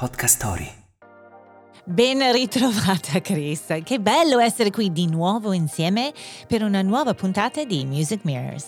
Podcast Story. Ben ritrovata Chris, che bello essere qui di nuovo insieme per una nuova puntata di Music Mirrors.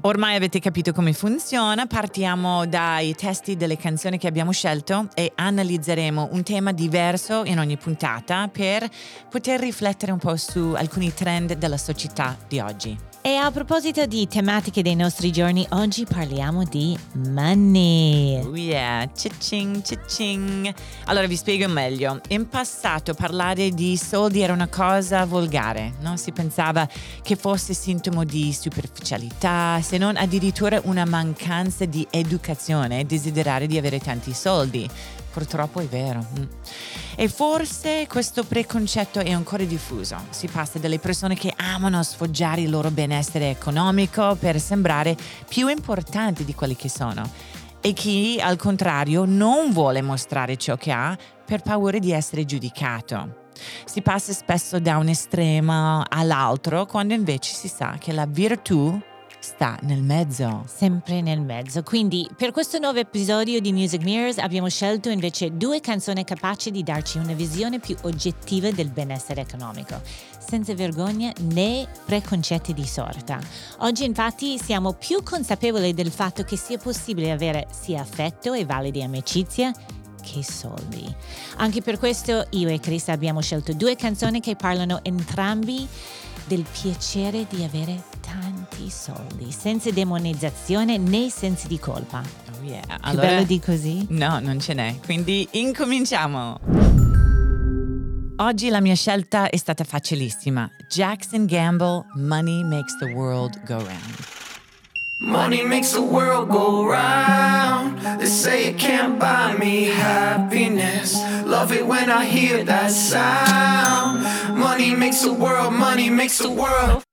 Ormai avete capito come funziona, partiamo dai testi delle canzoni che abbiamo scelto e analizzeremo un tema diverso in ogni puntata per poter riflettere un po' su alcuni trend della società di oggi. E a proposito di tematiche dei nostri giorni, oggi parliamo di money. Oh yeah, cha-ching, cha-ching. Allora vi spiego meglio. In passato parlare di soldi era una cosa volgare, no? Si pensava che fosse sintomo di superficialità, se non addirittura una mancanza di educazione, desiderare di avere tanti soldi. Purtroppo è vero. Mm. E forse questo preconcetto è ancora diffuso. Si passa dalle persone che amano sfoggiare il loro benessere economico per sembrare più importanti di quelli che sono. E chi, al contrario, non vuole mostrare ciò che ha per paura di essere giudicato. Si passa spesso da un estremo all'altro quando invece si sa che la virtù sta nel mezzo. Sempre nel mezzo. Quindi per questo nuovo episodio di Music Mirrors abbiamo scelto invece due canzoni capaci di darci una visione più oggettiva del benessere economico, senza vergogna né preconcetti di sorta. Oggi infatti siamo più consapevoli del fatto che sia possibile avere sia affetto e valide amicizia che soldi. Anche per questo io e Chris abbiamo scelto due canzoni che parlano entrambi del piacere di avere tanti soldi, senza demonizzazione né sensi di colpa. Oh yeah. Allora, bello di così. No, non ce n'è. Quindi incominciamo. Oggi la mia scelta è stata facilissima. Jackson Gamble, Money Makes the World Go Round. Money makes the world go round. They say it can't buy me happiness. Love it when I hear that sound. Money makes the world, money makes the world.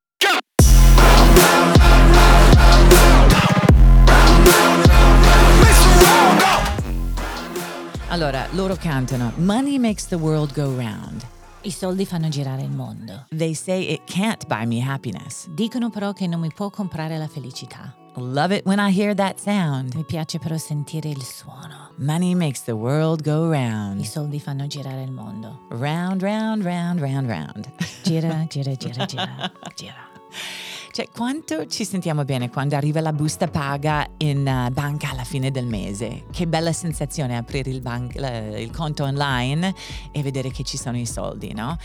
Allora, loro cantano Money makes the world go round. I soldi fanno girare il mondo. They say it can't buy me happiness. Dicono però che non mi può comprare la felicità. Love it when I hear that sound. Mi piace però sentire il suono. Money makes the world go I round. soldi fanno girare il mondo. Round, round, round, round, round. Gira, gira, gira, gira, gira. Cioè, quanto ci sentiamo bene quando arriva la busta paga in uh, banca alla fine del mese? Che bella sensazione aprire il, bank- la- il conto online e vedere che ci sono i soldi, no?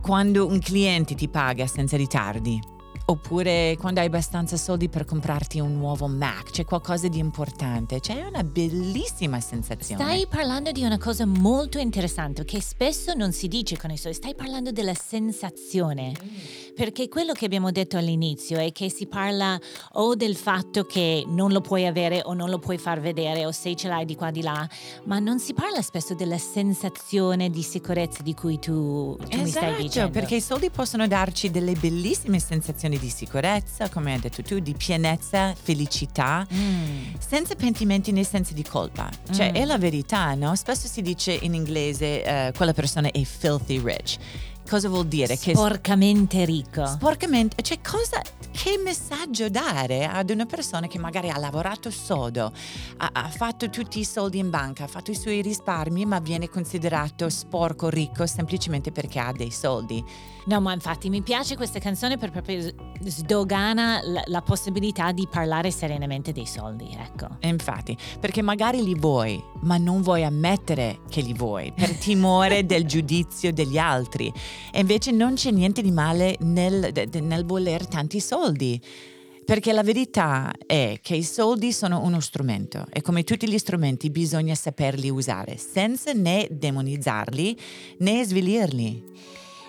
Quando un cliente ti paga senza ritardi. Oppure quando hai abbastanza soldi per comprarti un nuovo Mac, c'è qualcosa di importante, cioè è una bellissima sensazione. Stai parlando di una cosa molto interessante che spesso non si dice con i soldi, stai parlando della sensazione. Perché quello che abbiamo detto all'inizio è che si parla o del fatto che non lo puoi avere o non lo puoi far vedere o se ce l'hai di qua di là, ma non si parla spesso della sensazione di sicurezza di cui tu, tu mi stai Esatto, dicendo. perché i soldi possono darci delle bellissime sensazioni di sicurezza, come hai detto tu, di pienezza, felicità, Mm. senza pentimenti né sensi di colpa. Cioè, Mm. è la verità, no? Spesso si dice in inglese eh, quella persona è filthy rich. Cosa vuol dire? Che Sporcamente ricco. Sporcamente, cioè cosa, che messaggio dare ad una persona che magari ha lavorato sodo, ha, ha fatto tutti i soldi in banca, ha fatto i suoi risparmi, ma viene considerato sporco ricco semplicemente perché ha dei soldi. No, ma infatti mi piace questa canzone per proprio sdogana la, la possibilità di parlare serenamente dei soldi, ecco. Infatti, perché magari li vuoi, ma non vuoi ammettere che li vuoi per timore del giudizio degli altri. E invece non c'è niente di male nel, nel voler tanti soldi. Perché la verità è che i soldi sono uno strumento e come tutti gli strumenti bisogna saperli usare senza né demonizzarli né svilirli.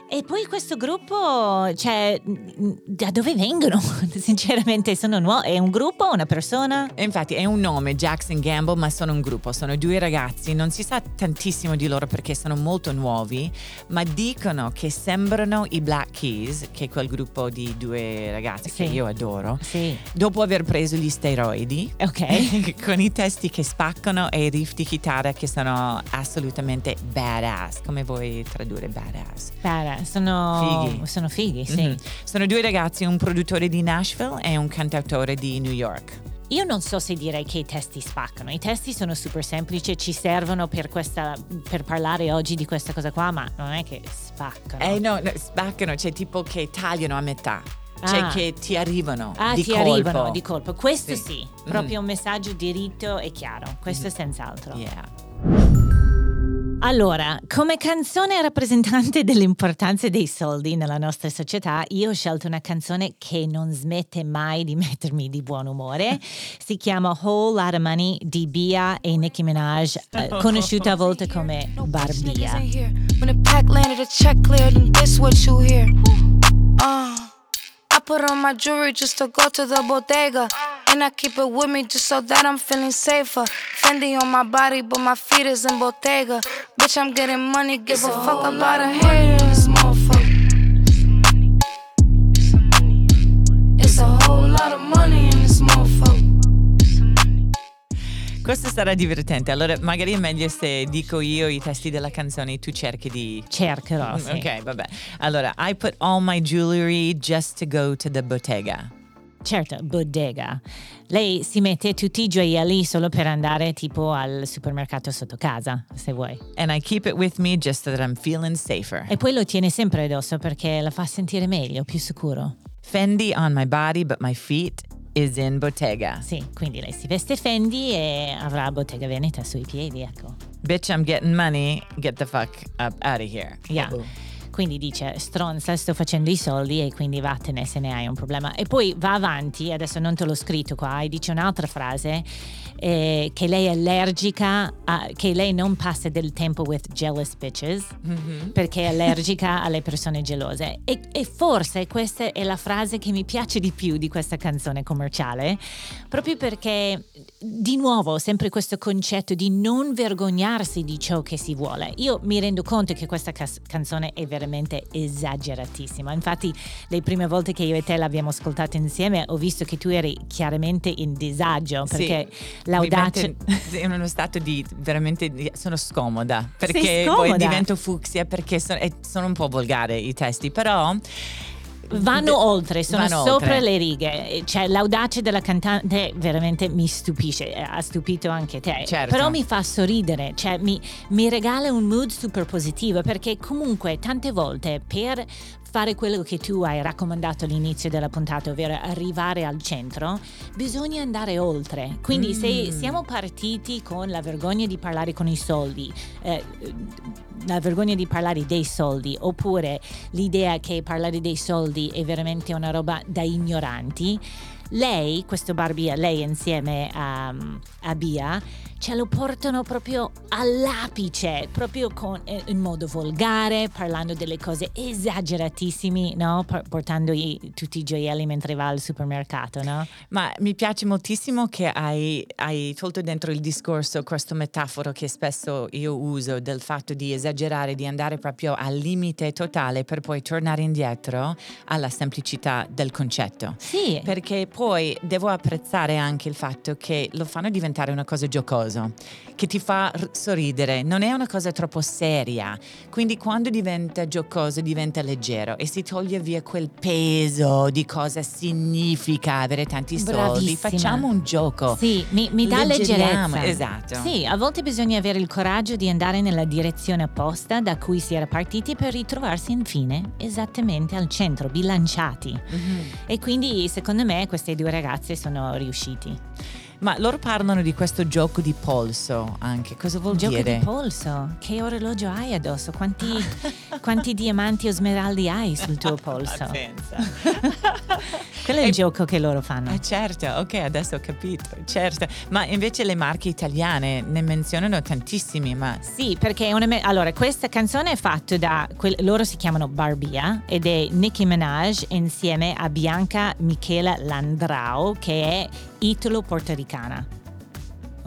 E poi questo gruppo, cioè, mm, da dove vengono? Sinceramente, sono nuovi. È un gruppo o una persona? E infatti è un nome, Jackson Gamble, ma sono un gruppo, sono due ragazzi, non si sa tantissimo di loro perché sono molto nuovi, ma dicono che sembrano i Black Keys, che è quel gruppo di due ragazzi che Sì. io adoro, Sì. dopo aver preso gli steroidi. Ok. con i testi che spaccano e i riff di chitarra che sono assolutamente badass. Come vuoi tradurre badass? Sono Fighi. Sono fighi, sì. Mhm. Sono due ragazzi, un produttore di Nashville e un cantautore di New York. io non so se direi che i testi spaccano. I testi sono super semplici, ci servono per, questa, per parlare oggi di questa cosa qua, ma non è che spaccano. Eh no, no spaccano, cioè tipo che tagliano a metà. Cioè Ah. che ti arrivano Ah, di ti colpo. arrivano di colpo. Questo Sì. sì, Mm. proprio un messaggio diritto e chiaro. Questo senz'altro. Yeah. Allora, come canzone rappresentante dell'importanza dei soldi nella nostra società, io ho scelto una canzone che non smette mai di mettermi di buon umore. Si chiama Whole Lotta Money di Bia e Nicki Minaj, eh, conosciuta a volte come Barbia. I put on my jewelry just to go to the bodega. And I keep it with me just so that I'm feeling safer. Fendi on my body, but my feet is in Bottega. Bitch, I'm getting money, give a fuck about a hater motherfucker. It's a whole lot of money in this motherfucker. Questo sarà divertente. Allora, magari è meglio se dico io i testi della canzone e tu cerchi di. Cercherò, sì. Ok, vabbè. Allora, I put all my jewelry just to go to the bottega. Certo, bodega. Lei si mette tutti i gioielli solo per andare tipo al supermercato sotto casa, se vuoi. And I keep it with me just so that I'm feeling safer. E poi lo tiene sempre addosso perché la fa sentire meglio, più sicuro. Fendi on my body, but my feet is in bottega. Sì, quindi lei si veste Fendi e avrà Bottega Veneta sui piedi, ecco. Bitch, I'm getting money. Get the fuck up out of here. Yeah. Quindi dice stronza, sto facendo i soldi e quindi vattene se ne hai un problema. E poi va avanti, adesso non te l'ho scritto qua, e dice un'altra frase eh, che lei è allergica, a, che lei non passa del tempo with jealous bitches perché è allergica alle persone gelose. E, e forse questa è la frase che mi piace di più di questa canzone commerciale, proprio perché di nuovo sempre questo concetto di non vergognarsi di ciò che si vuole. Io mi rendo conto che questa cas- canzone è veramente esageratissima. Infatti, le prime volte che io e te l'abbiamo ascoltata insieme, ho visto che tu eri chiaramente in disagio perché Sì, l'audacia. in uno stato di veramente di- sono scomoda perché Sei poi scomoda? divento fucsia perché so- sono un po' volgare i testi, però Vanno de- oltre, sono vanno sopra oltre. le righe. Cioè, l'audacia della cantante veramente mi stupisce, ha stupito anche te. Certo. Però mi fa sorridere, cioè mi, mi regala un mood super positivo perché comunque tante volte per fare quello che tu hai raccomandato all'inizio della puntata, ovvero arrivare al centro, bisogna andare oltre. Quindi se Mm. siamo partiti con la vergogna di parlare con i soldi, eh, la vergogna di parlare dei soldi, oppure l'idea che parlare dei soldi è veramente una roba da ignoranti, lei, questo Barbie, lei insieme a, a Bia, ce lo portano proprio all'apice, proprio con, eh, in modo volgare, parlando delle cose esageratissime, no? Por- portando i- tutti i gioielli mentre va al supermercato, no? Ma mi piace moltissimo che hai, hai tolto dentro il discorso questo metaforo che spesso io uso del fatto di esagerare, di andare proprio al limite totale per poi tornare indietro alla semplicità del concetto. Sì, Perché poi devo apprezzare anche il fatto che lo fanno diventare una cosa giocosa, che ti fa sorridere, non è una cosa troppo seria. Quindi quando diventa giocoso diventa leggero e si toglie via quel peso di cosa significa avere tanti soldi. Bravissima. Facciamo un gioco. Sì, mi, mi dà leggerezza. esatto. Sì, a volte bisogna avere il coraggio di andare nella direzione opposta da cui si era partiti per ritrovarsi infine esattamente al centro, bilanciati. Mhm. E quindi secondo me queste due ragazze sono riusciti. Ma loro parlano di questo gioco di polso anche. Cosa vuol Gioco dire? di polso, che orologio hai addosso? Quanti, quanti diamanti o smeraldi hai sul tuo polso? Pensa. Quello è il E- gioco che loro fanno. Eh certo, ok, adesso ho capito, certo. Ma invece le marche italiane ne menzionano tantissimi, ma Sì, perché è una me- allora, questa canzone è fatta da quel- loro si chiamano Barbia ed è Nicki Minaj insieme a Bianca Michela Landrao che è italo-portoricana.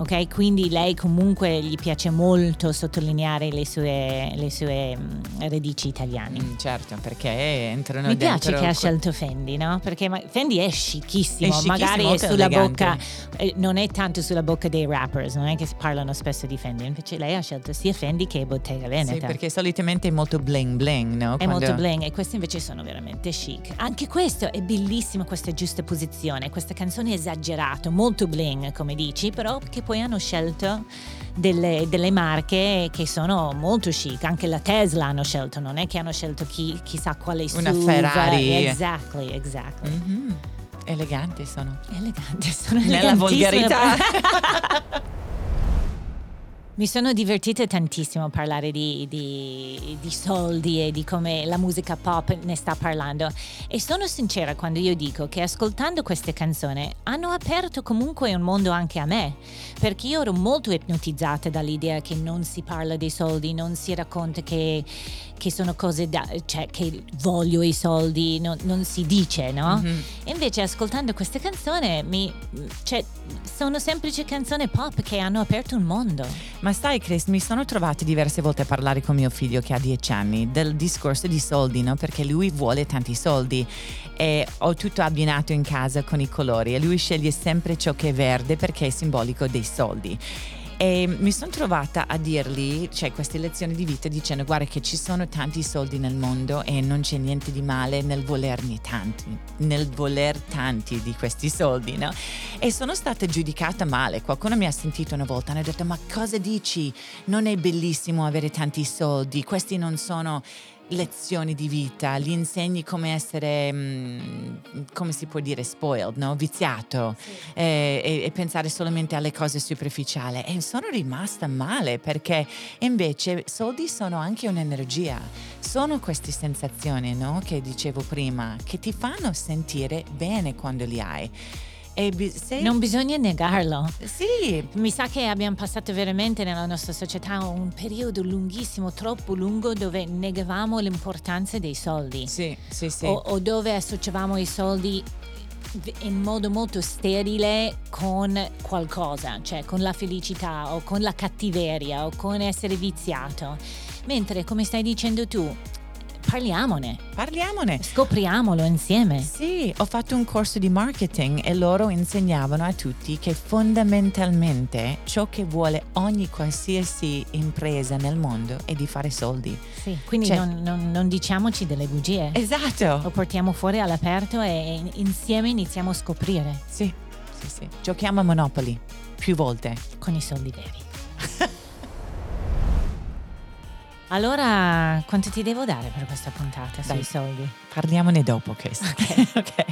Ok? Quindi lei comunque gli piace molto sottolineare le sue, le sue mm, radici italiane. Mm, certo, perché entrano Mi piace che ha scelto Fendi, no? Perché Fendi è scicchissimo, È scicchissimo, magari è sulla elegante. bocca, eh, non è tanto sulla bocca dei rappers, non è che parlano spesso di Fendi, invece lei ha scelto sia Fendi che Bottega Veneta. Sì, perché solitamente è molto bling bling, no? È Quando- molto bling e questi invece sono veramente chic. Anche questo è bellissimo, questa giusta posizione. Questa canzone è esagerato, molto bling come dici, però che poi hanno scelto delle, delle marche che sono molto chic. Anche la Tesla hanno scelto, non è che hanno scelto chi, chissà quale Una SUV. Ferrari. Exactly, exactly. Mhm. Eleganti sono. Elegante, sono Nella volgarità. Mi sono divertita tantissimo a parlare di, di- di soldi e di come la musica pop ne sta parlando e sono sincera quando io dico che ascoltando queste canzoni hanno aperto comunque un mondo anche a me, perché io ero molto ipnotizzata dall'idea che non si parla dei soldi, non si racconta che, che sono cose da, cioè che voglio i soldi, non, non si dice, no? Mhm. E invece ascoltando queste canzoni mi, cioè, sono semplici canzoni pop che hanno aperto un mondo. Ma sai Chris, mi sono trovata diverse volte a parlare con mio figlio che ha 10 anni del discorso di soldi, no? Perché lui vuole tanti soldi e ho tutto abbinato in casa con i colori e lui sceglie sempre ciò che è verde perché è simbolico dei soldi. E mi sono trovata a dirgli, cioè queste lezioni di vita dicendo guarda che ci sono tanti soldi nel mondo e non c'è niente di male nel volerni tanti, nel voler tanti di questi soldi, no? E sono stata giudicata male. Qualcuno mi ha sentito una volta e ha detto: Ma cosa dici? Non è bellissimo avere tanti soldi, questi non sono lezioni di vita, gli insegni come essere, mm, come si può dire, spoiled, no? viziato eh, e, e pensare solamente alle cose superficiali. E sono rimasta male perché invece soldi sono anche un'energia, sono queste sensazioni no? che dicevo prima che ti fanno sentire bene quando li hai. Bi- se- Non bisogna negarlo. sì, Mi sa che abbiamo passato veramente nella nostra società un periodo lunghissimo, troppo lungo, dove negavamo l'importanza dei soldi sì, sì, sì. o, o dove associavamo i soldi in modo molto sterile con qualcosa, cioè con la felicità o con la cattiveria o con essere viziato. Mentre, come stai dicendo tu, parliamone, Parliamone. scopriamolo insieme. Sì, ho fatto un corso di marketing e loro insegnavano a tutti che fondamentalmente ciò che vuole ogni qualsiasi impresa nel mondo è di fare soldi. Sì, quindi Cioè- non, non- non diciamoci delle bugie. Lo Esatto. portiamo fuori all'aperto e insieme iniziamo a scoprire Sì, sì, sì. Giochiamo a Monopoly più volte. con i soldi veri. Allora, quanto ti devo dare per questa puntata sui Dai. soldi? Parliamone dopo, Chris. Ok.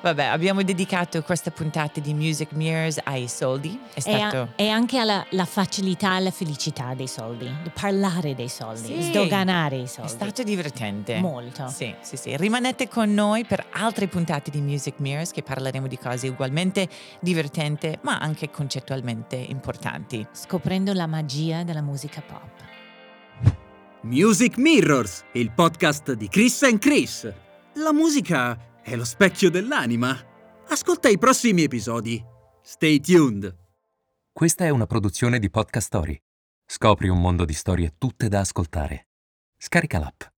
Vabbè, abbiamo dedicato questa puntata di Music Mirrors ai soldi. È E, a- stato... e anche alla la facilità e alla felicità dei soldi, di parlare dei soldi, Sì. sdoganare i soldi. È stato divertente. Molto. Sì, sì, sì. Rimanete con noi per altre puntate di Music Mirrors che parleremo di cose ugualmente divertenti ma anche concettualmente importanti. Scoprendo la magia della musica pop. Music Mirrors, il podcast di Chris and Chris. La musica è lo specchio dell'anima. Ascolta i prossimi episodi. Stay tuned. Questa è una produzione di Podcast Story. Scopri un mondo di storie tutte da ascoltare. Scarica l'app.